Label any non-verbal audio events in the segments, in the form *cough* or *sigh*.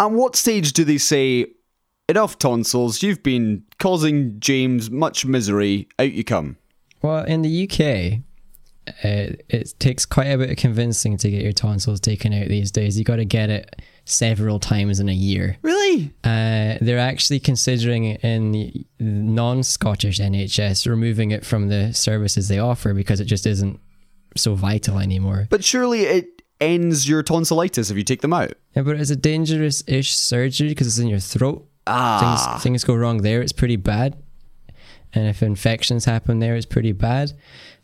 At what stage do they say, enough tonsils, you've been causing James much misery, out you come? Well, in the UK, uh, it takes quite a bit of convincing to get your tonsils taken out these days. You got to get it several times in a year. Really? Uh, they're actually considering in the non-Scottish NHS removing it from the services they offer because it just isn't so vital anymore. But surely it ends your tonsillitis if you take them out. Yeah, but it's a dangerous-ish surgery because it's in your throat. Ah. Things things go wrong there. It's pretty bad, and if infections happen there, it's pretty bad.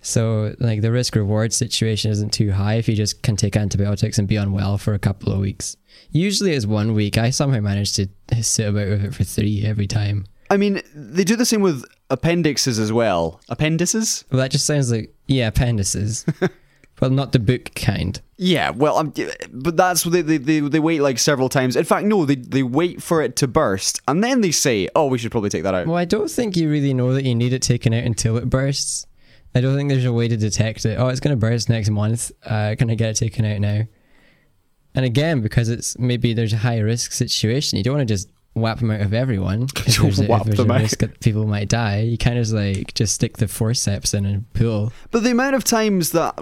So like the risk reward situation isn't too high if you just can take antibiotics and be unwell for a couple of weeks. Usually it's one week. I somehow managed to sit about with it for three every time. I mean, they do the same with appendixes as well. Appendices? Well, that just sounds like yeah, appendices. *laughs* well, not the book kind. Yeah, well, um, but that's they, they, they, they wait like several times. In fact, no, they, they wait for it to burst and then they say, oh, we should probably take that out. Well, I don't think you really know that you need it taken out until it bursts. I don't think there's a way to detect it. Oh, it's going to burst next month. Uh, can I get it taken out now? And again, because it's maybe there's a high risk situation, you don't want to just whap them out of everyone. *laughs* If there's, a, if there's them a risk that people might die, you kind of like just stick the forceps in and pull. But the amount of times that,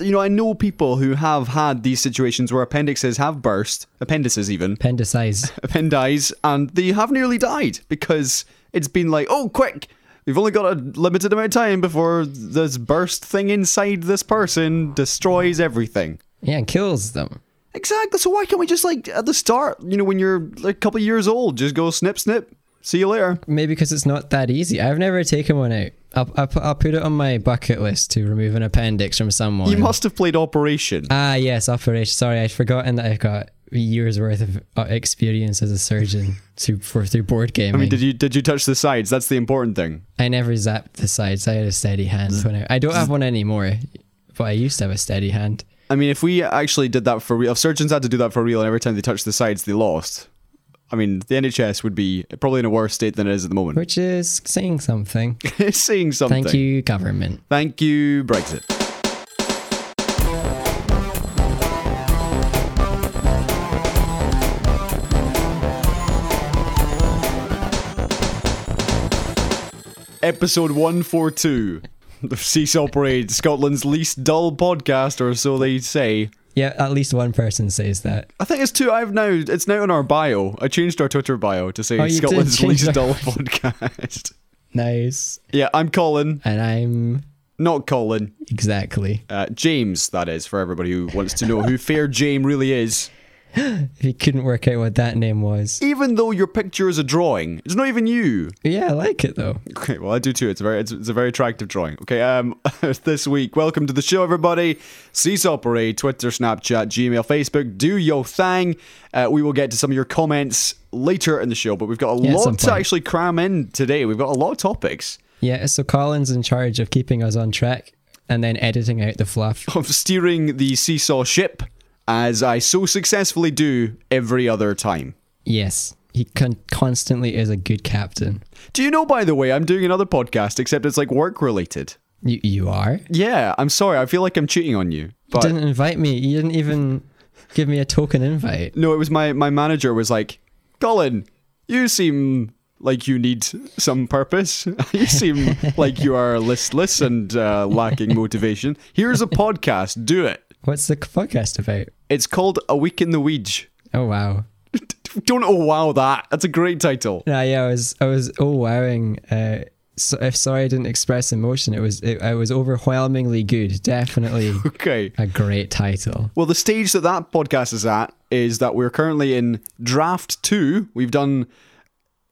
you know, I know people who have had these situations where appendixes have burst, appendices even, Appendicize. *laughs* appendices, and they have nearly died because it's been like, oh, quick, we've only got a limited amount of time before this burst thing inside this person destroys everything. yeah, and kills them. Exactly. So why can't we just like at the start, you know, when you're like a couple years old, just go snip, snip. See you later. Maybe because it's not that easy. I've never taken one out. I'll, I'll, put, I'll put it on my bucket list to remove an appendix from someone. You must have played Operation. Ah, yes, operation. Sorry, I'd forgotten that I've got years worth of uh, experience as a surgeon *laughs* through for through board gaming. I mean, did you did you touch the sides? That's the important thing. I never zapped the sides. I had a steady hand when I. I don't have one anymore, but I used to have a steady hand. I mean, if we actually did that for real, if surgeons had to do that for real, and every time they touched the sides they lost, I mean, the NHS would be probably in a worse state than it is at the moment. Which is saying something. *laughs* it's saying something. Thank you, government. Thank you, Brexit. Episode 142 of Seesaw Parade, Scotland's least dull podcast, or so they say. Yeah, at least one person says that. I think it's two. I've now. It's now in our bio. I changed our Twitter bio to say Oh, Scotland's least our- dull *laughs* podcast. Nice. yeah, I'm Colin, And I'm not Colin. exactly. Uh, James, that is, for everybody who wants to know who Fair James really is. *gasps* If you couldn't work out what that name was. Even though your picture is a drawing, it's not even you. Yeah, I like it though. Okay, well, I do too. It's a very, it's, it's a very attractive drawing. Okay, um, *laughs* this week, welcome to the show, everybody. Seesaw Parade, Twitter, Snapchat, Gmail, Facebook. Do your thing. Uh, we will get to some of your comments later in the show, but we've got a Yeah, lot to actually cram in today. We've got a lot of topics Yeah, so Colin's in charge of keeping us on track and then editing out the fluff. *laughs* of steering the Seesaw ship, as I so successfully do every other time. Yes, he con- constantly is a good captain. Do you know, by the way, I'm doing another podcast, except it's like work related. You you are. Yeah, I'm sorry. I feel like I'm cheating on you. You But didn't invite me. You didn't even give me a token invite. no, it was my my manager was like, Colin, you seem like you need some purpose. *laughs* you seem *laughs* like you are listless and uh, lacking motivation. Here's a podcast. Do it. What's the podcast about? It's called A Week in the Weege. Oh wow. *laughs* Don't oh wow that. That's a great title. Yeah, yeah. I was I was oh wowing. Uh, so, if sorry I didn't express emotion, it was it, I was overwhelmingly good. Definitely *laughs* Okay. a great title. Well, the stage that that podcast is at is that we're currently in draft two. We've done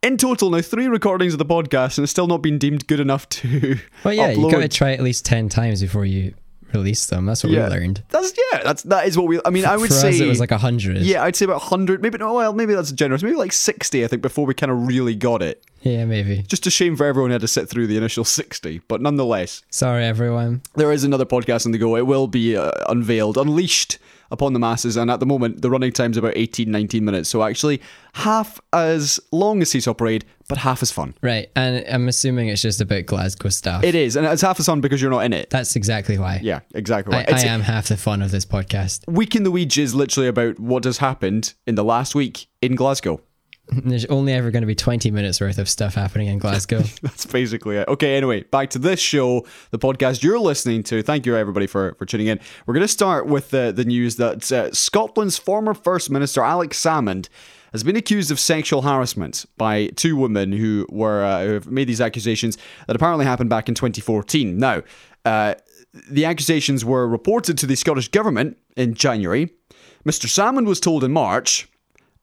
in total now three recordings of the podcast, and it's still not been deemed good enough to. Well, yeah, you upload. got to try at least ten times before you release them. That's what Yeah, we learned. That's yeah. That's that is what we. I mean, I would say us, it was like a hundred. yeah. I'd say about hundred. Maybe no. Well, maybe that's generous. Maybe like sixty. I think before we kind of really got it. yeah, maybe. Just a shame for everyone who had to sit through the initial sixty, but nonetheless, Sorry, everyone. there is another podcast on the go. It will be uh, unveiled, unleashed upon the masses. And at the moment, the running time's about 18, 19 minutes. So actually, half as long as Seesaw Parade, but half as fun. Right, and I'm assuming it's just about Glasgow stuff. It is, and it's half as fun because you're not in it. That's exactly why. Yeah, exactly. I, Right. I am half the fun of this podcast. Week in the Weege is literally about what has happened in the last week in Glasgow. There's only ever going to be 20 minutes worth of stuff happening in Glasgow. *laughs* That's basically it. Okay, anyway, back to this show, the podcast you're listening to. Thank you, everybody, for, for tuning in. We're going to start with the, the news that uh, Scotland's former First Minister, Alex Salmond, has been accused of sexual harassment by two women who were uh, who have made these accusations that apparently happened back in 2014. Now, uh, the accusations were reported to the Scottish government in January. Mr. Salmond was told in March,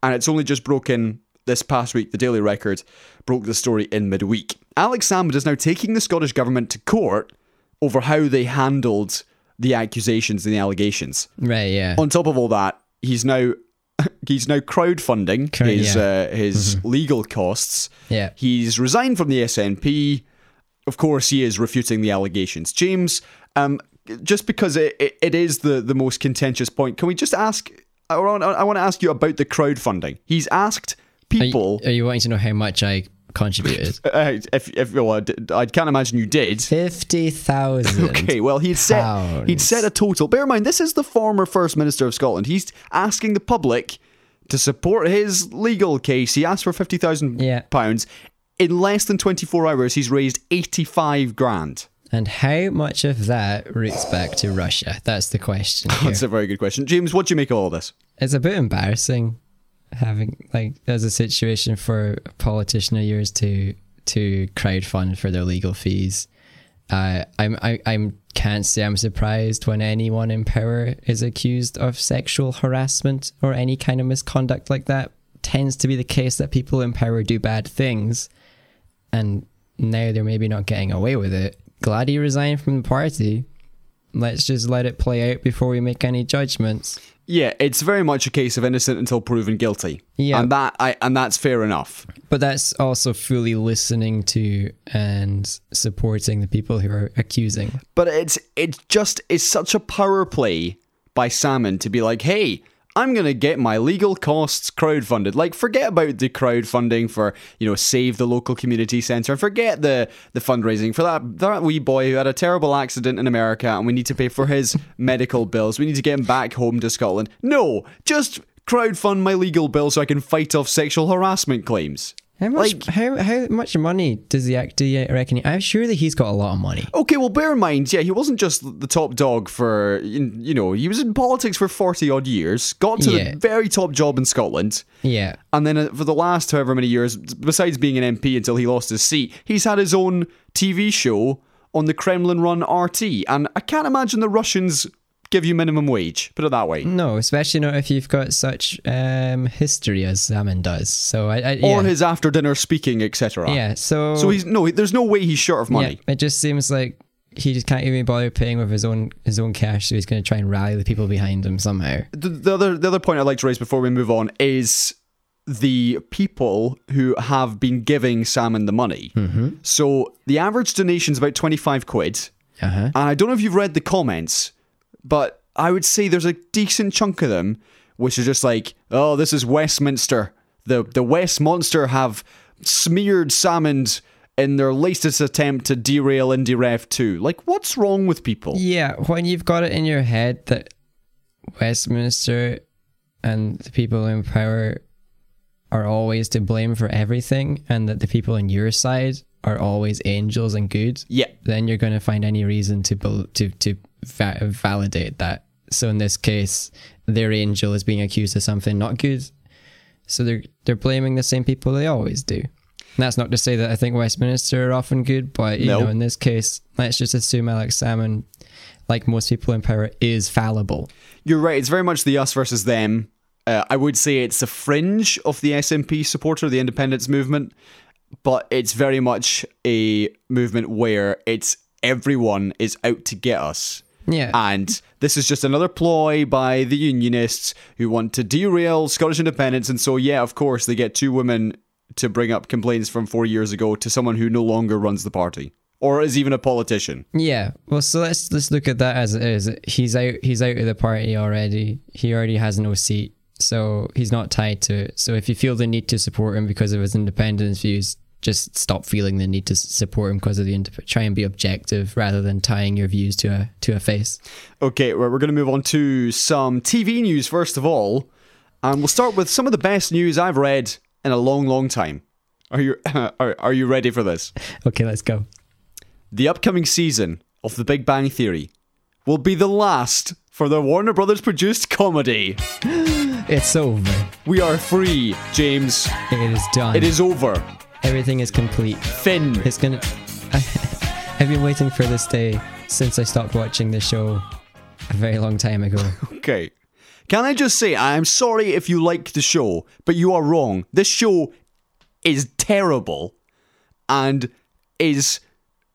and it's only just broken this past week. The Daily Record broke the story in midweek. Alex Salmond is now taking the Scottish government to court over how they handled the accusations and the allegations. right, yeah. On top of all that, he's now *laughs* he's now crowdfunding Correct, his yeah. uh, his legal costs. Yeah. He's resigned from the SNP. Of course, he is refuting the allegations. James, um, just because it, it, it is the, the most contentious point, can we just ask? I want, I want to ask you about the crowdfunding. He's asked Are you, are you wanting to know how much I contributed? *laughs* Uh, if, if well, I d- I can't imagine you did. 50,000. *laughs* Okay, well, he'd set he'd set a total. Bear in mind, this is the former First Minister of Scotland. He's asking the public to support his legal case. He asked for fifty thousand Yeah. pounds. In less than twenty four hours, he's raised eighty five grand. And how much of that roots back to Russia? That's the question. *laughs* Here. That's a very good question, James. What do you make of all this? it's a bit embarrassing having like as a situation for a politician of yours to to crowdfund for their legal fees. Uh, I'm I I'm can't say I'm surprised when anyone in power is accused of sexual harassment or any kind of misconduct like that. Tends to be the case that people in power do bad things, and now they're maybe not getting away with it. Glad he resigned from the party. Let's just let it play out before we make any judgments. Yeah, it's very much a case of innocent until proven guilty. Yeah. and that I and that's fair enough. But that's also fully listening to and supporting the people who are accusing. But it's it's just it's such a power play by Salmond to be like, hey, I'm gonna get my legal costs crowdfunded. Like, forget about the crowdfunding for you know save the local community centre. Forget the the fundraising for that that wee boy who had a terrible accident in America, and we need to pay for his *laughs* medical bills. We need to get him back home to Scotland. No, just crowdfund my legal bill so I can fight off sexual harassment claims. How much? Like- how how much money does the actor reckon? I'm sure that he's got a lot of money. Okay, well, bear in mind, yeah, he wasn't just the top dog for, you know, he was in politics for 40 odd years, got to Yeah. the very top job in Scotland, Yeah, and then uh, for the last however many years, besides being an MP until he lost his seat, he's had his own TV show on the Kremlin run RT, and I can't imagine the Russians give you minimum wage, put it that way. no, especially not if you've got such um, history as Salmond does. So I, I Or his after dinner speaking, etc. yeah. So So he's, no, there's no way he's short of money. Yeah, it just seems like he just can't even bother paying with his own his own cash. So he's going to try and rally the people behind him somehow. the, the other the other point I'd like to raise before we move on is the people who have been giving Salmond the money. Mm-hmm. So the average donation is about twenty five quid, Uh huh. and I don't know if you've read the comments, but I would say there's a decent chunk of them which are just like, oh, this is Westminster. The the West Monster have smeared Salmond in their latest attempt to derail IndyRef 2. Like, what's wrong with people? Yeah, when you've got it in your head that Westminster and the people in power are always to blame for everything, and that the people on your side are always angels and good, Yeah. then you're going to find any reason to bel to to va- validate that. So in this case, their angel is being accused of something not good, so they're they're blaming the same people they always do. And that's not to say that I think Westminster are often good, but you No. know, in this case, let's just assume Alex Salmond, like most people in power, is fallible. You're right. It's very much the us versus them. Uh, I would say it's a fringe of the SNP supporter, the independence movement, but it's very much a movement where it's everyone is out to get us. Yeah. And this is just another ploy by the unionists who want to derail Scottish independence. And so, yeah, of course, they get two women to bring up complaints from four years ago to someone who no longer runs the party or is even a politician. Yeah. Well, so let's let's look at that as it is. He's out. He's out of the party already. He already has no seat, so he's not tied to it. So if you feel the need to support him because of his independence views, just stop feeling the need to support him because of the indep- try and be objective rather than tying your views to a to a face. Okay, we're, we're going to move on to some TV news first of all, and we'll start with some of the best news I've read in a long, long time. Are you *laughs* are, are you ready for this? Okay, let's go. The upcoming season of The Big Bang Theory will be the last for the Warner Brothers produced comedy. *gasps* It's over. We are free, James. It is done. It is over. Everything is complete. Finn. It's gonna. *laughs* I've been waiting for this day since I stopped watching the show a very long time ago. *laughs* Okay. Can I just say, I'm sorry if you like the show, but you are wrong. This show is terrible and is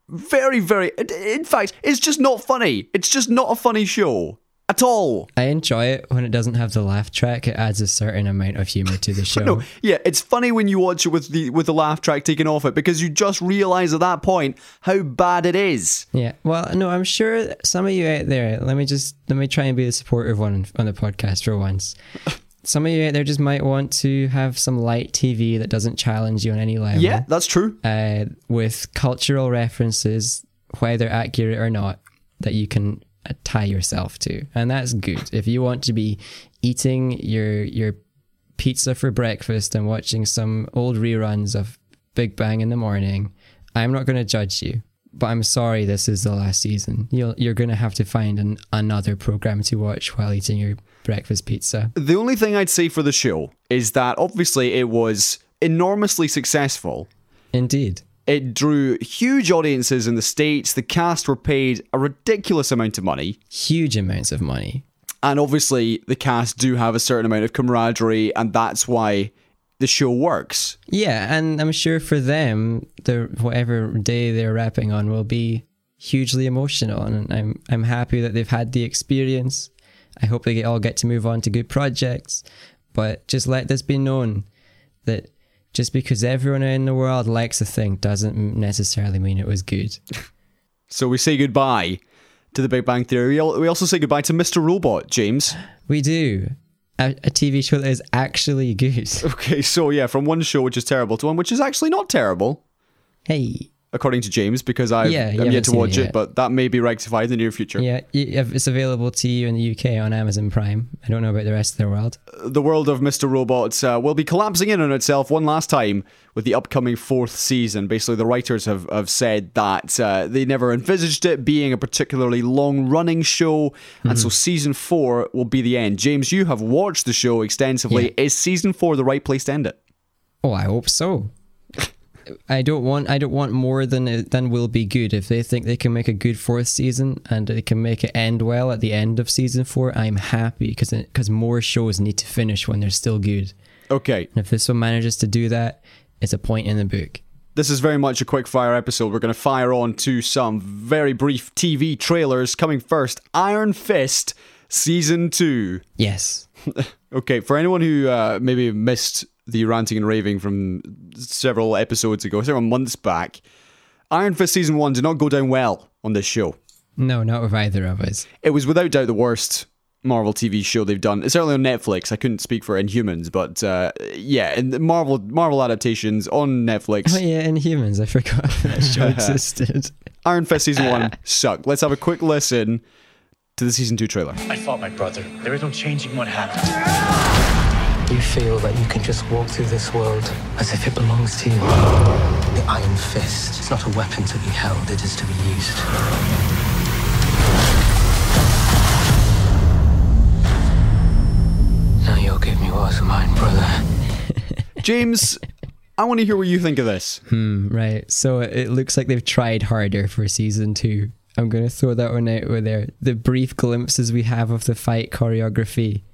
very, very. In fact, it's just not funny. It's just not a funny show at all. I enjoy it when it doesn't have the laugh track. It adds a certain amount of humor to the *laughs* show. No, yeah, it's funny when you watch it with the with the laugh track taken off it because you just realize at that point how bad it is. Yeah. Well, no, I'm sure some of you out there. Let me just let me try and be the supportive one on the podcast for once. *laughs* Some of you out there just might want to have some light TV that doesn't challenge you on any level. Yeah, that's true. uh, with cultural references, whether accurate or not, that you can tie yourself to, and that's good. If you want to be eating your your pizza for breakfast and watching some old reruns of Big Bang in the morning, I'm not going to judge you. But I'm sorry, this is the last season. You'll, you're going to have to find an, another program to watch while eating your breakfast pizza. The only thing I'd say for the show is that obviously it was enormously successful. Indeed. It drew huge audiences in the States. The cast were paid a ridiculous amount of money. Huge amounts of money. And obviously, the cast do have a certain amount of camaraderie, and that's why the show works. Yeah, and I'm sure for them, the whatever day they're wrapping on will be hugely emotional, and I'm I'm happy that they've had the experience. I hope they all get to move on to good projects, but just let this be known that just because everyone in the world likes a thing doesn't necessarily mean it was good. *laughs* So we say goodbye to the Big Bang Theory. We also say goodbye to Mr. Robot, James. *gasps* We do a, a TV show that is actually good. *laughs* Okay, so yeah, from one show which is terrible to one which is actually not terrible, Hey, according to James, because I've, Yeah, I'm yet to seen it watch it, but that may be rectified in the near future. yeah, it's available to you in the UK on Amazon Prime. I don't know about the rest of the world. the world of Mr. Robot uh, will be collapsing in on itself one last time with the upcoming fourth season. Basically, the writers have, have said that uh, they never envisaged it being a particularly long running show, and so season four will be the end. James, you have watched the show extensively. Yeah. Is season four the right place to end it? Oh, I hope so. I don't want I don't want more than it- than will be good. If they think they can make a good fourth season and they can make it end well at the end of season four, I'm happy because because more shows need to finish when they're still good. Okay, And if this one manages to do that, it's a point in the book. This is very much a quick fire episode. We're going to fire on to some very brief TV trailers. Coming first Iron Fist Season 2. Yes. *laughs* Okay, for anyone who uh, maybe missed the ranting and raving from several episodes ago, several months back, Iron Fist Season 1 did not go down well on this show. No, not with either of us. It was without doubt the worst Marvel TV show they've done. It's certainly on Netflix. I couldn't speak for Inhumans, but uh, yeah, and the Marvel Marvel adaptations on Netflix. Oh yeah, Inhumans. I forgot *laughs* that show *laughs* existed. Iron Fist season one sucked. Let's have a quick listen to the season two trailer. I fought my brother. There is no changing what happened. You feel that you can just walk through this world as if it belongs to you. The Iron Fist is not a weapon to be held, it is to be used. Now you'll give me what's mine, brother. *laughs* James, I want to hear what you think of this. Hmm, right. So it looks like they've tried harder for season two. I'm going to throw that one out with there. The brief glimpses we have of the fight choreography,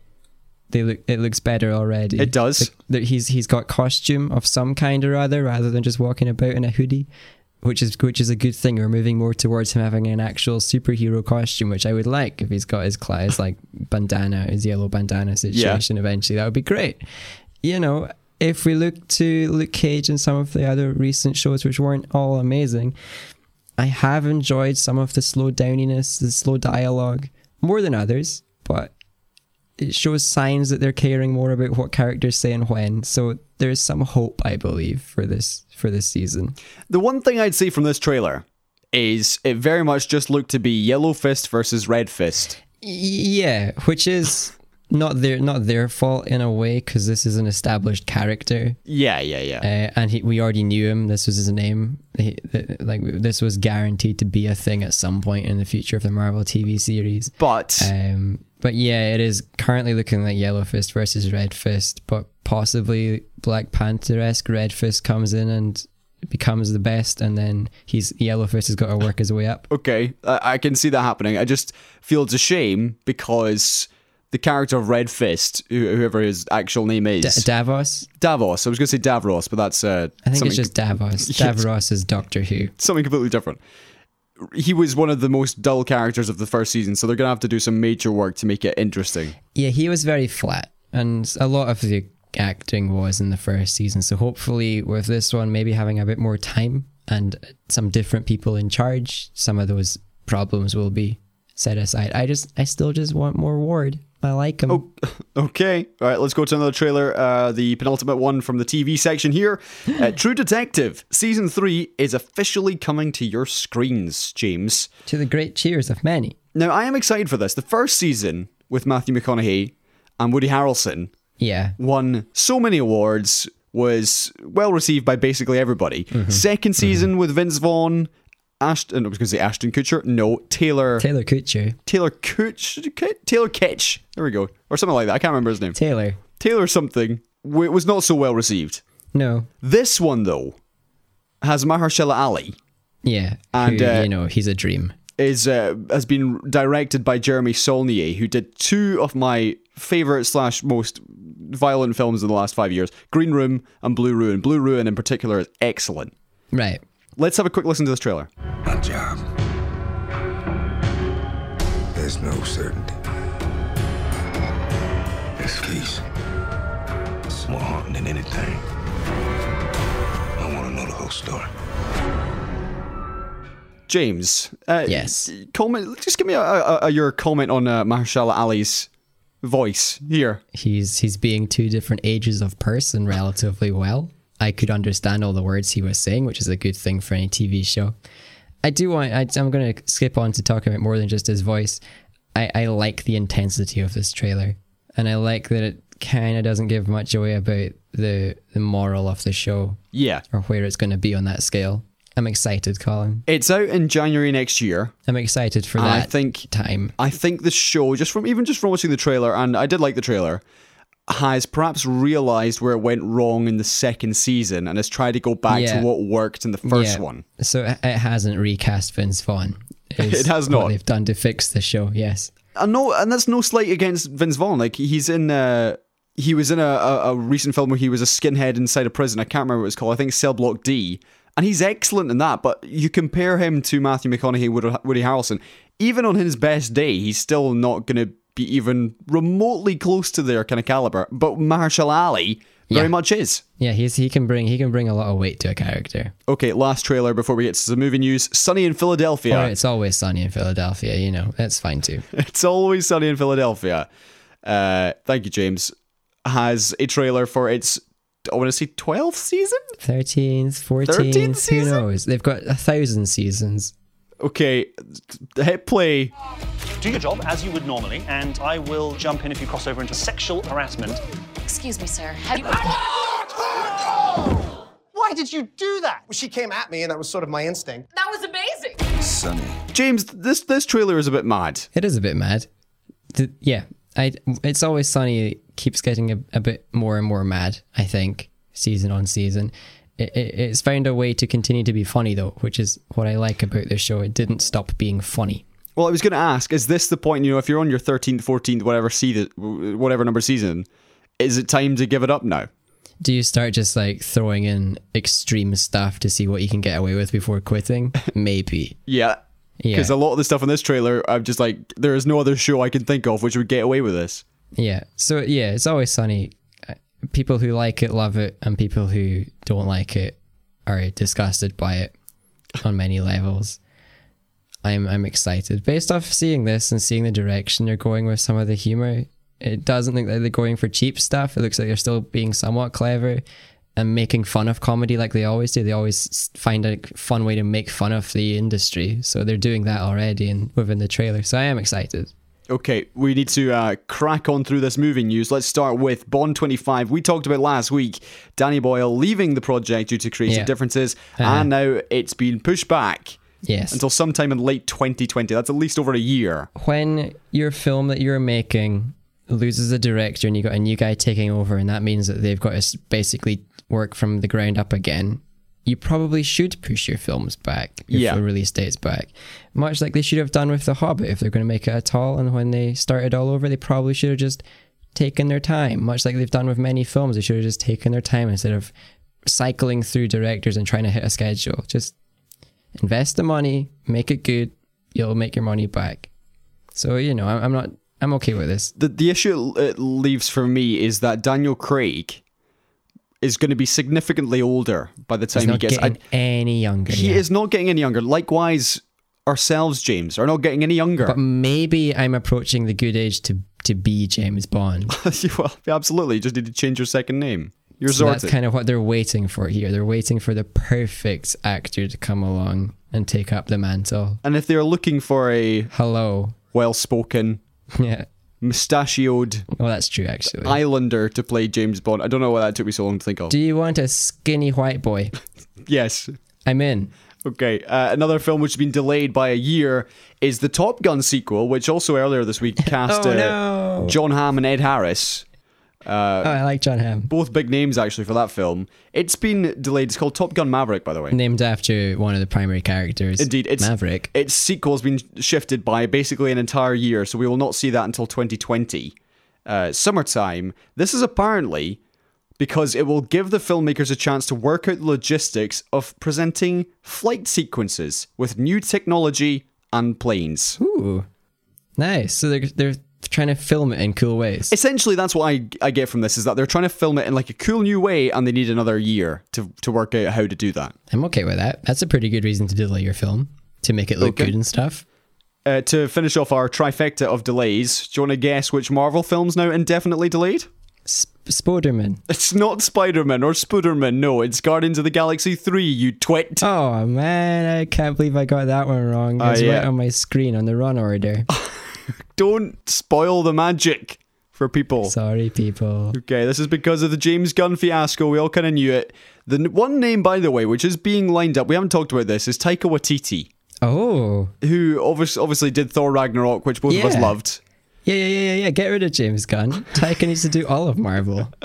they look. It looks better already. It does. The- the- he's he's got costume of some kind or other rather than just walking about in a hoodie, which is which is a good thing. We're moving more towards him having an actual superhero costume, which I would like if he's got his class like bandana, his yellow bandana situation. Eventually, that would be great. You know, if we look to Luke Cage and some of the other recent shows, which weren't all amazing, I have enjoyed some of the slow downiness, the slow dialogue more than others, but it shows signs that they're caring more about what characters say and when. So there's some hope, I believe, for this for this season. The one thing I'd say from this trailer is it very much just looked to be Yellow Fist versus Red Fist. Yeah, which is not their not their fault in a way because this is an established character, Yeah, yeah, yeah. uh, and he, we already knew him. This was his name. He, th- like this was guaranteed to be a thing at some point in the future of the Marvel TV series. but Um, but yeah, it is currently looking like Yellow Fist versus Red Fist, but possibly Black Panther esque Red Fist comes in and becomes the best, and then he's Yellow Fist has got to work his way up. okay, I, I can see that happening. I just feel it's a shame because the character of Red Fist, whoever his actual name is, D- Davos, Davos. I was going to say Davros, but that's uh, I think it's just Davos. *laughs* Davros is Doctor Who. something completely different. He was one of the most dull characters of the first season, so they're going to have to do some major work to make it interesting. Yeah, he was very flat, and a lot of the acting was in the first season. So hopefully, with this one, maybe having a bit more time and some different people in charge, some of those problems will be set aside. I just, I still just want more Ward. I like him. Oh, *laughs* okay. All right, let's go to another trailer. Uh, the penultimate one from the TV section here. Uh, *gasps* True Detective Season 3 is officially coming to your screens, James. To the great cheers of many. Now, I am excited for this. The first season with Matthew McConaughey and Woody Harrelson Yeah. won so many awards, was well received by basically everybody. Second season with Vince Vaughn, Ashton, I was going to say Ashton Kutcher. No, Taylor. Taylor Kutcher. Taylor Kutch, Taylor Kitsch. There we go, or something like that. I can't remember his name. Taylor. Taylor something w- was not so well received. No. This one though has Mahershala Ali Yeah. And, Who, uh, you know, he's a dream. is uh, has been directed by Jeremy Saulnier, who did two of my favorite slash most violent films in the last five years: Green Room and Blue Ruin. Blue Ruin in particular is excellent. Right. Let's have a quick listen to this trailer. My job. There's no certainty. There's peace. It's more haunting than anything. I want to know the whole story. James, uh, Yes. comment. Just give me a, a, a, your comment on uh, Mahershala Ali's voice here. He's he's being two different ages of person relatively well. I could understand all the words he was saying, which is a good thing for any TV show. I do want. I, I'm going to skip on to talk about more than just his voice. I, I like the intensity of this trailer, and I like that it kind of doesn't give much away about the the moral of the show Yeah, or where it's going to be on that scale. I'm excited, Colin. it's out in January next year. I'm excited for that. I think time. I think the show, just from even just from watching the trailer, and I did like the trailer, has perhaps realized where it went wrong in the second season and has tried to go back Yeah. to what worked in the first Yeah. one. So it hasn't recast Vince Vaughn. *laughs* It has what not. they've done to fix the show. Yes. And no, and that's no slight against Vince Vaughn. Like he's in, uh, he was in a, a, a recent film where he was a skinhead inside a prison. I can't remember what it's called. I think Cell Block D, and he's excellent in that. But you compare him to Matthew McConaughey, Woody Harrelson. Even on his best day, he's still not going to be even remotely close to their kind of caliber. But Mahershala Ali very Yeah. much is. Yeah, he's he can bring he can bring a lot of weight to a character. Okay, last trailer before we get to some movie news. Sunny in Philadelphia. Or it's always sunny in Philadelphia. You know that's fine too. *laughs* It's always sunny in Philadelphia. Uh, thank you, James. Has a trailer for its, I want to see 12th season? Thirteenth, fourteenth. Who season? knows? They've got a thousand seasons. Okay, hit play. Do your job as you would normally, and I will jump in if you cross over into sexual harassment. Excuse me, sir. Have you. Why did you do that? She came at me, and that was sort of my instinct. That was amazing. Sunny. James, this this trailer is a bit mad. It is a bit mad. The- yeah, I. It's always sunny. Keeps getting a, a bit more and more mad. I think season on season. It, it, it's found a way to continue to be funny though, which is what I like about this show. It didn't stop being funny. Well, I was going to ask, is this the point, you know, if you're on your 13th, 14th, whatever season, whatever number season, is it time to give it up now? Do you start just like throwing in extreme stuff to see what you can get away with before quitting? *laughs* Maybe. Yeah. Yeah. Because a lot of the stuff in this trailer, I'm just like, there is no other show I can think of which would get away with this. Yeah. So yeah, it's always sunny. People who like it love it, and people who don't like it are disgusted by it on many levels. I'm I'm excited. Based off seeing this and seeing the direction they're going with some of the humor, it doesn't look like they're going for cheap stuff. It looks like they're still being somewhat clever and making fun of comedy like they always do. They always find a fun way to make fun of the industry. So they're doing that already and within the trailer. So I am excited. Okay, we need to uh, crack on through this movie news. Let's start with Bond 25. We talked about last week Danny Boyle leaving the project due to creative Yeah. differences, Uh-huh. and now it's been pushed back Yes. until sometime in late 2020. That's at least over a year. when your film that you're making loses a director and you've got a new guy taking over, and that means that they've got to basically work from the ground up again, you probably should push your films back, your Yeah. release dates back. Much like they should have done with The Hobbit if they're going to make it at all. And when they started all over, they probably should have just taken their time, much like they've done with many films. They should have just taken their time instead of cycling through directors and trying to hit a schedule. Just invest the money, make it good, you'll make your money back. So you know, I'm, I'm not, I'm okay with this. The, the issue it leaves for me is that Daniel Craig is going to be significantly older by the time he gets. getting I- any younger. he yeah. is not getting any younger. Likewise, ourselves, James, are not getting any younger. But maybe I'm approaching the good age to to be James Bond. *laughs* well, absolutely. You just need to change your second name. You're So sorted. that's kind of what they're waiting for here. They're waiting for the perfect actor to come along and take up the mantle. and if they're looking for a Hello. well-spoken, *laughs* Yeah. Mustachioed Well, that's true actually. Islander to play James Bond, I don't know why that took me so long to think of. Do you want a skinny white boy? *laughs* yes. I'm in. Okay. Uh, another film which has been delayed by a year is the Top Gun sequel, which also earlier this week *laughs* cast Oh, uh, no. John Hamm and Ed Harris. Oh, I like John Hamm. Both big names actually for that film. It's been delayed. It's called Top Gun Maverick, by the way. Named after one of the primary characters. Indeed, it's Maverick. Its sequel has been shifted by basically an entire year, so we will not see that until 2020, uh, summertime. This is apparently because it will give the filmmakers a chance to work out the logistics of presenting flight sequences with new technology and planes. Ooh, nice. So they're they're trying to film it in cool ways. Essentially, that's what I, I get from this is that they're trying to film it in like a cool new way, and they need another year to to work out how to do that. I'm okay with that. That's a pretty good reason to delay your film to make it look Okay. good and stuff. Uh, to finish off our trifecta of delays, do you want to guess which Marvel film's now indefinitely delayed? Sp- Spoderman. It's not Spider-Man or Spooderman, no, it's Guardians of the Galaxy 3, you twit. Oh man, I can't believe I got that one wrong. It's yeah. right on my screen on the run order. *laughs* Don't spoil the magic for people. Sorry, people. Okay, this is because of the James Gunn fiasco. We all kind of knew it. The one name, by the way, which is being lined up, we haven't talked about this, is Taika Waititi, Oh, who obviously, obviously did Thor Ragnarok, which both of us loved. yeah, yeah, yeah, yeah, yeah. Get rid of James Gunn. Taika needs to do all of Marvel. *laughs*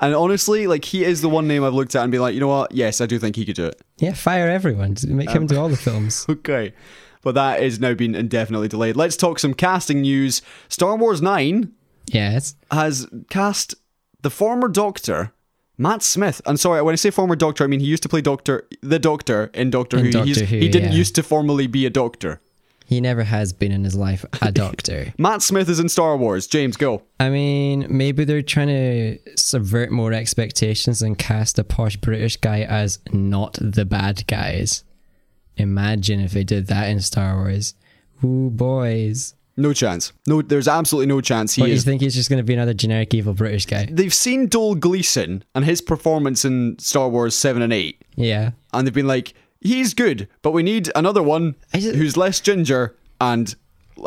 And honestly, like, he is the one name I've looked at and be like, you know what? Yes, I do think he could do it. Yeah, fire everyone. Make him um, do all the films. *laughs* Okay. But that is now been indefinitely delayed. Let's talk some casting news. Star Wars 9 Yes. has cast the former Doctor, Matt Smith. And sorry, when I say former Doctor, I mean he used to play Doctor, the Doctor in Doctor In Who. Doctor Who, he didn't yeah. used to formally be a Doctor. He never has been in his life a *laughs* doctor. Matt Smith is in Star Wars. James, go. I mean, maybe they're trying to subvert more expectations and cast a posh British guy as not the bad guys. Imagine if they did that in Star Wars. Ooh, boys. No chance. No, there's absolutely no chance he What, you is. think he's just going to be another generic evil British guy? They've seen Domhnall Gleeson and his performance in Star Wars 7 and 8, Yeah. and they've been like, he's good, but we need another one just- who's less ginger and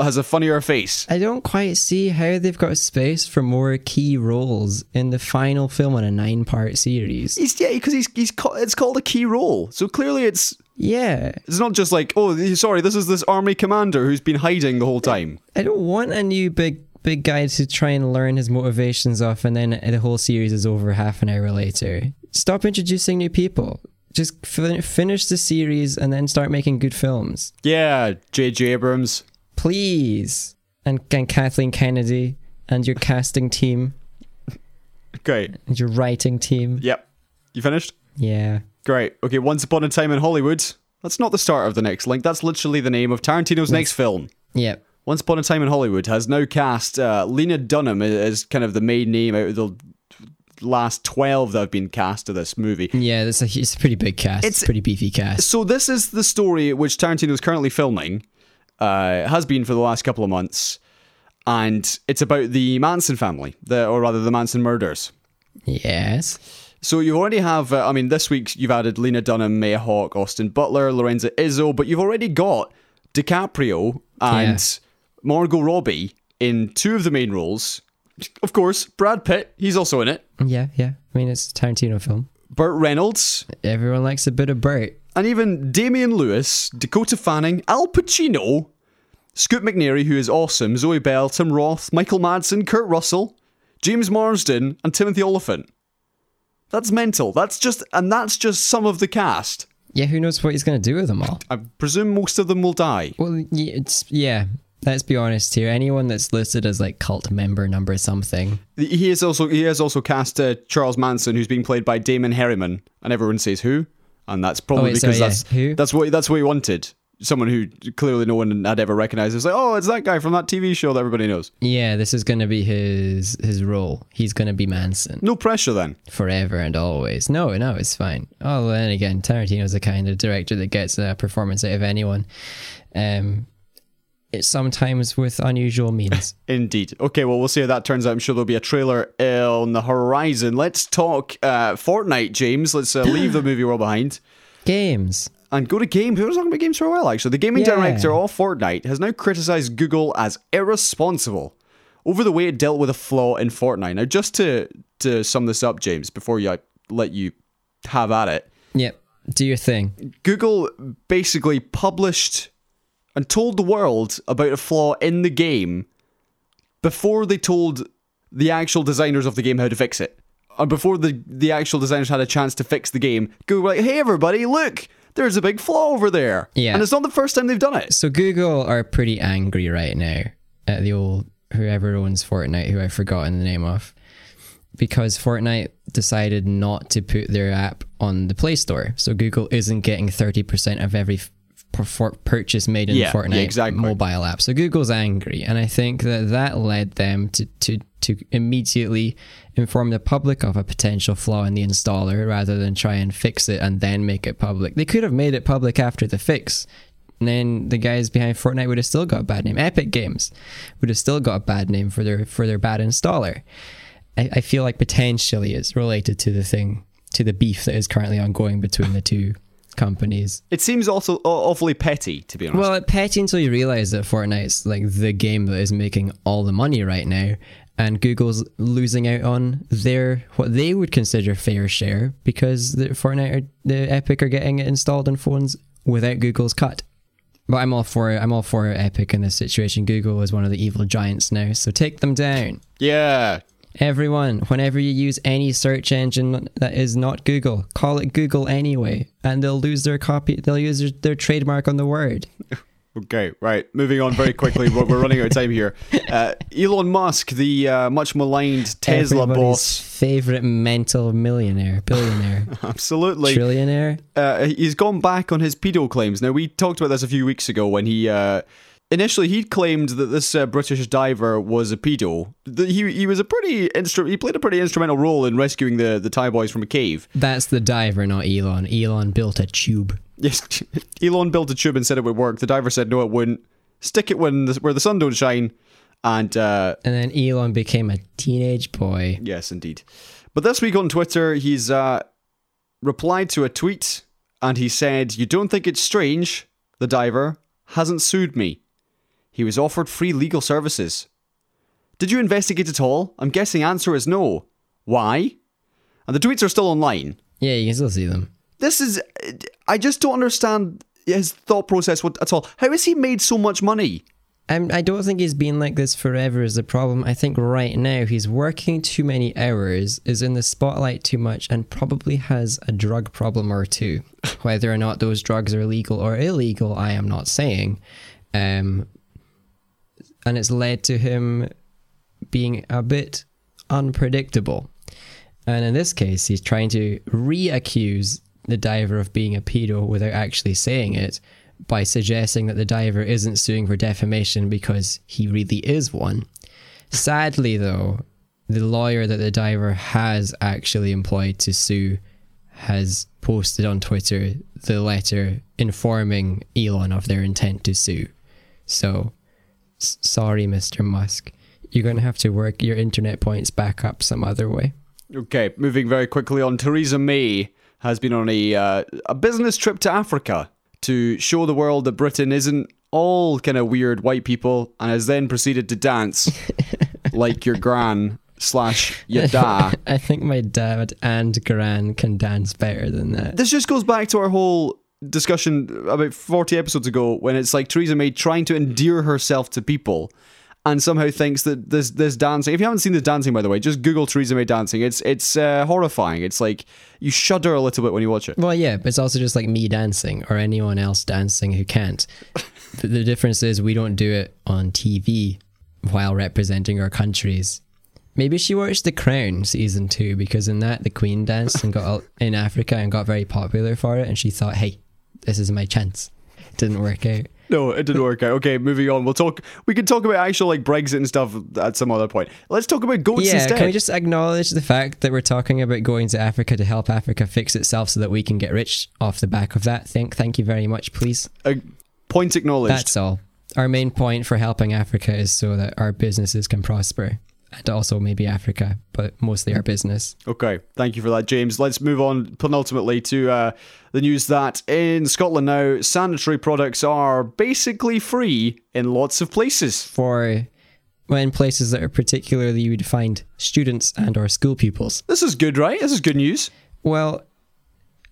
has a funnier face. I don't quite see how they've got space for more key roles in the final film in a nine part series. He's yeah, because he's he's ca- it's called a key role. So clearly, it's Yeah. it's not just like oh, sorry, this is this army commander who's been hiding the whole time. I don't want a new big big guy to try and learn his motivations off and then the whole series is over half an hour later. Stop introducing new people. Just fin- finish the series and then start making good films. Yeah, J.J. Abrams. Please. And, and Kathleen Kennedy and your casting team Great. and your writing team. Yep. You finished? Yeah. Great. Okay. Once upon a time in Hollywood. That's not the start of the next link. That's literally the name of Tarantino's next film. Yep. Once Upon a Time in Hollywood has now cast uh, Lena Dunham as kind of the main name out of the last 12 that have been cast to this movie. Yeah, it's a, it's a pretty big cast. It's- It's a pretty beefy cast. So this is the story which Tarantino is currently filming, uh, has been for the last couple of months, and it's about the Manson family, the, or rather the Manson murders. Yes. So you already have, uh, I mean, this week you've added Lena Dunham, Maya Hawke, Austin Butler, Lorenza Izzo, but you've already got DiCaprio and Yeah. Margot Robbie in two of the main roles. Of course, Brad Pitt, he's also in it. Yeah, yeah. I mean, it's a Tarantino film. Burt Reynolds, Everyone likes a bit of Burt. and even Damian Lewis, Dakota Fanning, Al Pacino, Scoot McNairy, who is awesome, Zoe Bell, Tim Roth, Michael Madsen, Kurt Russell, James Marsden, and Timothy Olyphant. That's mental. That's just, and that's just some of the cast. Yeah, who knows what he's going to do with them all? I presume most of them will die. Well, yeah, it's yeah. Let's be honest here. Anyone that's listed as like cult member number something. He is also he has also cast uh, Charles Manson, who's being played by Damon Herriman, and everyone says who, and that's probably wait, because sorry, yeah, that's who? that's what that's what he wanted. Someone who clearly no one had ever recognized. It's like, oh, it's that guy from that TV show that everybody knows. Yeah, this is going to be his his role. He's going to be Manson No pressure then. forever and always. No, no, it's fine. Oh, and again, Tarantino's the kind of director that gets a performance out of anyone. Um, it's sometimes with unusual means. *laughs* Indeed. Okay, well, we'll see how that turns out. I'm sure there'll be a trailer uh, on the horizon. Let's talk uh, Fortnite, James. Let's uh, leave the movie world behind Games. And go to games. We were talking about games for a while, actually. The gaming Yeah. director of Fortnite has now criticized Google as irresponsible over the way it dealt with a flaw in Fortnite. Now, just to to sum this up, James, before you I let you have at it, Yep. Do your thing. Google basically published and told the world about a flaw in the game before they told the actual designers of the game how to fix it. And before the, the actual designers had a chance to fix the game, Google were like, hey everybody, look, there's a big flaw over there. Yeah. And it's not the first time they've done it. So Google are pretty angry right now at the old whoever owns Fortnite, who I've forgotten the name of, because Fortnite decided not to put their app on the Play Store. So Google isn't getting thirty percent of every purchase made in Yeah, the Fortnite yeah, exactly. mobile app. So Google's angry, and I think that that led them to to to immediately inform the public of a potential flaw in the installer rather than try and fix it and then make it public. They could have made it public after the fix. And then the guys behind Fortnite would have still got a bad name. Epic Games would have still got a bad name for their for their bad installer. I, I feel like potentially it's related to the thing to the beef that is currently ongoing between the two companies. It seems also awfully petty, to be honest. Well, petty until you realize that Fortnite's like the game that is making all the money right now, and Google's losing out on their what they would consider fair share because the Fortnite or the Epic are getting it installed on phones without Google's cut. But I'm all for I'm all for Epic in this situation. Google is one of the evil giants now, so take them down. yeah. Everyone, whenever you use any search engine that is not Google, call it Google anyway, and they'll lose their copy. They'll use their, their trademark on the word. *laughs* Okay, right. Moving on very quickly. we're, we're running out of time here. Uh, Elon Musk, the uh, much maligned Tesla Everybody's boss. favorite mental millionaire, billionaire, *laughs* Absolutely. trillionaire. uh, he's gone back on his pedo claims. Now we talked about this a few weeks ago when he uh, initially he claimed that this uh, British diver was a pedo. The, he he was a pretty instru- he played a pretty instrumental role in rescuing the the Thai boys from a cave. That's the diver, not Elon. Elon built a tube. Yes, *laughs* Elon built a tube and said it would work. The diver said no, it wouldn't. Stick it when the, where the sun don't shine. And uh, And then Elon became a teenage boy. yes, indeed. But this week on Twitter, he's uh, replied to a tweet and he said, "You don't think it's strange? The diver hasn't sued me." He was offered free legal services. Did you investigate at all? I'm guessing answer is no. Why? And the tweets are still online. Yeah, you can still see them. This is. I just don't understand his thought process at all. How has he made so much money? I'm, I don't think he's been like this forever is the problem. I think right now he's working too many hours, is in the spotlight too much, and probably has a drug problem or two. *laughs* Whether or not those drugs are legal or illegal, I am not saying. Um, and it's led to him being a bit unpredictable. And in this case, he's trying to re accuse the diver of being a pedo without actually saying it by suggesting that the diver isn't suing for defamation because he really is one. Sadly, though, the lawyer that the diver has actually employed to sue has posted on Twitter the letter informing Elon of their intent to sue. So, s- sorry, Mr. Musk. You're going to have to work your internet points back up some other way. Okay, moving very quickly on. Theresa May has been on a uh, a business trip to Africa to show the world that Britain isn't all kind of weird white people, and has then proceeded to dance *laughs* like your gran slash your da. *laughs* I think my dad and Gran can dance better than that. This just goes back to our whole discussion about 40 episodes ago when it's like Theresa May trying to endear herself to people and somehow thinks that there's this dancing if you haven't seen the dancing by the way just google Theresa May dancing it's it's uh, horrifying it's like you shudder a little bit when you watch it Well, yeah, but it's also just like me dancing or anyone else dancing who can't. *laughs* the, the difference is we don't do it on TV while representing our countries. Maybe she watched The Crown season two because in that the Queen danced and got *laughs* in Africa and got very popular for it, and she thought, "Hey, this is my chance." Didn't work out. no it didn't work out okay moving on we'll talk we can talk about actual like brexit and stuff at some other point let's talk about goats Yeah, instead can we just acknowledge the fact that we're talking about going to Africa to help Africa fix itself so that we can get rich off the back of that? Thank, thank you very much, please. uh, point acknowledged That's all. Our main point for helping Africa is so that our businesses can prosper. And also maybe Africa, but mostly our business. Okay, thank you for that, James. Let's move on penultimately to uh, the news that in Scotland now, sanitary products are basically free in lots of places. For when places that are particularly you would find students and or school pupils. This is good, right? This is good news. Well,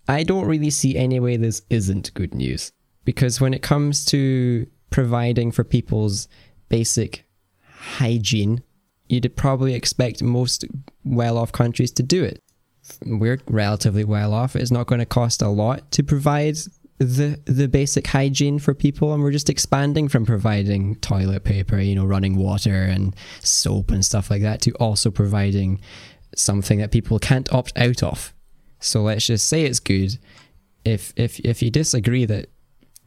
I don't really see any way this isn't good news. Because when it comes to providing for people's basic hygiene, you'd probably expect most well off countries to do it. We're relatively well off. It's not going to cost a lot to provide the the basic hygiene for people and we're just expanding from providing toilet paper, you know, running water and soap and stuff like that to also providing something that people can't opt out of. So let's just say it's good. If if if you disagree that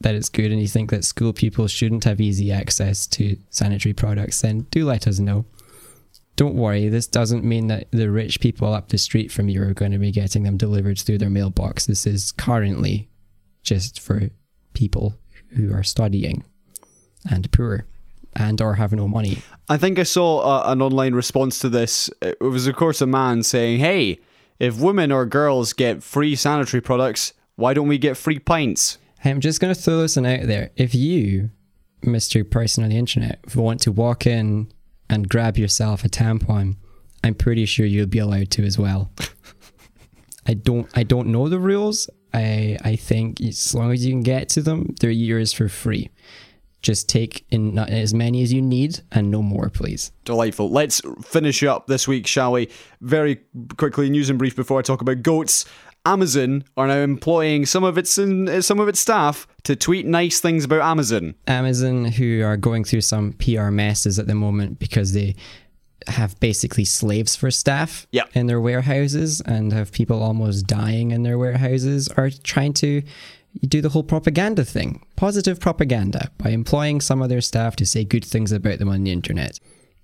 that it's good and you think that school pupils shouldn't have easy access to sanitary products, then do let us know. Don't worry, this doesn't mean that the rich people up the street from you are going to be getting them delivered through their mailbox. This is currently just for people who are studying and poor and or have no money. I think I saw uh, an online response to this. It was, of course, a man saying, Hey, if women or girls get free sanitary products, why don't we get free pints? I'm just going to throw this one out there. If you, Mr. Person on the internet, want to walk in and grab yourself a tampon, I'm pretty sure you'll be allowed to as well. I don't I don't know the rules. I I think as long as you can get to them, they're yours for free. Just take in as many as you need and no more, please. Delightful. Let's finish up this week, shall we? Very quickly, news and brief before I talk about goats. Amazon are now employing some of its some of its staff to tweet nice things about Amazon. Amazon, who are going through some PR messes at the moment because they have basically slaves for staff Yep. in their warehouses and have people almost dying in their warehouses, are trying to do the whole propaganda thing, positive propaganda, by employing some of their staff to say good things about them on the internet.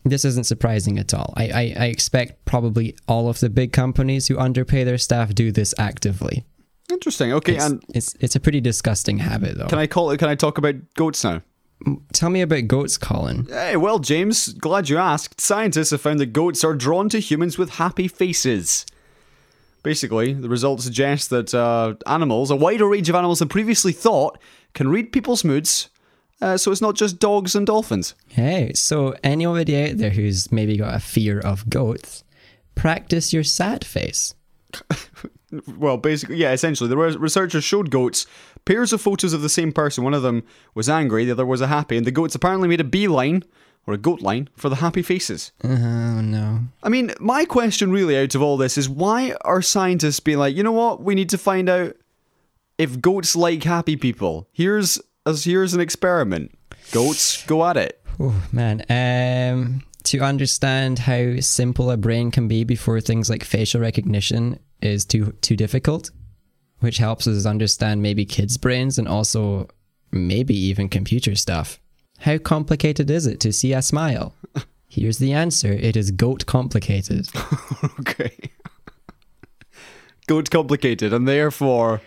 This isn't surprising at all. I, I, I expect probably all of the big companies who underpay their staff do this actively. Interesting. Okay, It's, and it's, it's a pretty disgusting habit, though. can I call? Can I talk about goats now? Tell me about goats, Colin. Hey, well, James, glad you asked. Scientists have found that goats are drawn to humans with happy faces. Basically, the results suggest that uh, animals, a wider range of animals than previously thought, can read people's moods. Uh, so it's not just dogs and dolphins. Hey, so anybody out there who's maybe got a fear of goats, practice your sad face. *laughs* Well, basically, yeah, essentially, the researchers showed goats pairs of photos of the same person. One of them was angry, the other was a happy, and the goats apparently made a beeline, or a goat line, for the happy faces. Oh no. I mean, my question really out of all this is why are scientists being like, you know what, we need to find out if goats like happy people. Here's as here's an experiment. Goats, go at it. Oh man. Um to understand how simple a brain can be before things like facial recognition is too too difficult, which helps us understand maybe kids' brains and also maybe even computer stuff. How complicated is it to see a smile? *laughs* Here's the answer. It is goat complicated. *laughs* Okay. Goat complicated, and therefore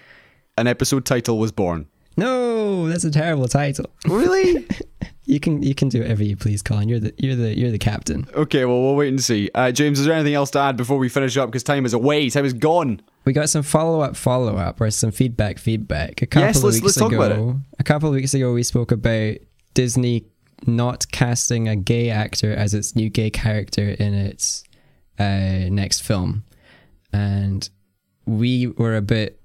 an episode title was born. No, that's a terrible title. Really? *laughs* You can you can do whatever you please, Colin. You're the you're the you're the captain. okay, well, we'll wait and see. Uh, James, is there anything else to add before we finish up? Because time is away. Time is gone. We got some follow up follow up or some feedback feedback. A couple Yes, of let's- weeks let's talk ago, about it. a couple of weeks ago, we spoke about Disney not casting a gay actor as its new gay character in its uh, next film, and we were a bit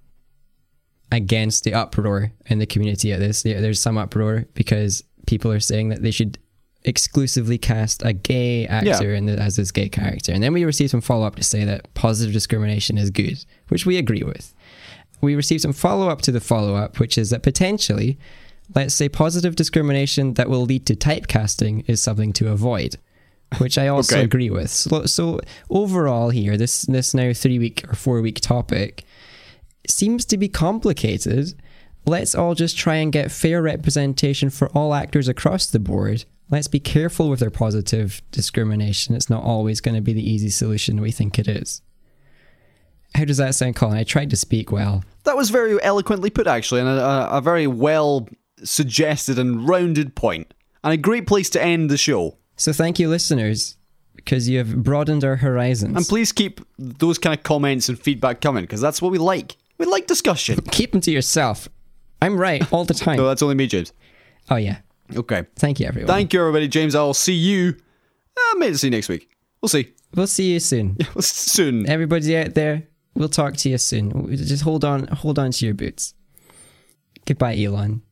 against the uproar in the community at this. There's some uproar because people are saying that they should exclusively cast a gay actor Yeah. in the, as this gay character. And then we received some follow up to say that positive discrimination is good, which we agree with. We received some follow up to the follow up, which is that potentially, let's say, positive discrimination that will lead to typecasting is something to avoid. Which I also Okay. agree with. So, so overall, here, this this now three week or four week topic seems to be complicated. Let's all just try and get fair representation for all actors across the board. Let's be careful with our positive discrimination. It's not always going to be the easy solution we think it is. How does that sound, Colin? I tried to speak well. That was very eloquently put, actually, and a, a, a very well suggested and rounded point, and a great place to end the show. So thank you, listeners, because you have broadened our horizons. And please keep those kind of comments and feedback coming, because that's what we like. We like discussion. Keep them to yourself. I'm right all the time. *laughs* no, that's only me, James. oh, yeah. Okay. Thank you, everyone. Thank you, everybody. James, I'll see you. Uh, maybe see you next week. We'll see. We'll see you soon. *laughs* Soon. Everybody out there, we'll talk to you soon. Just hold on, hold on to your boots. Goodbye, Elon.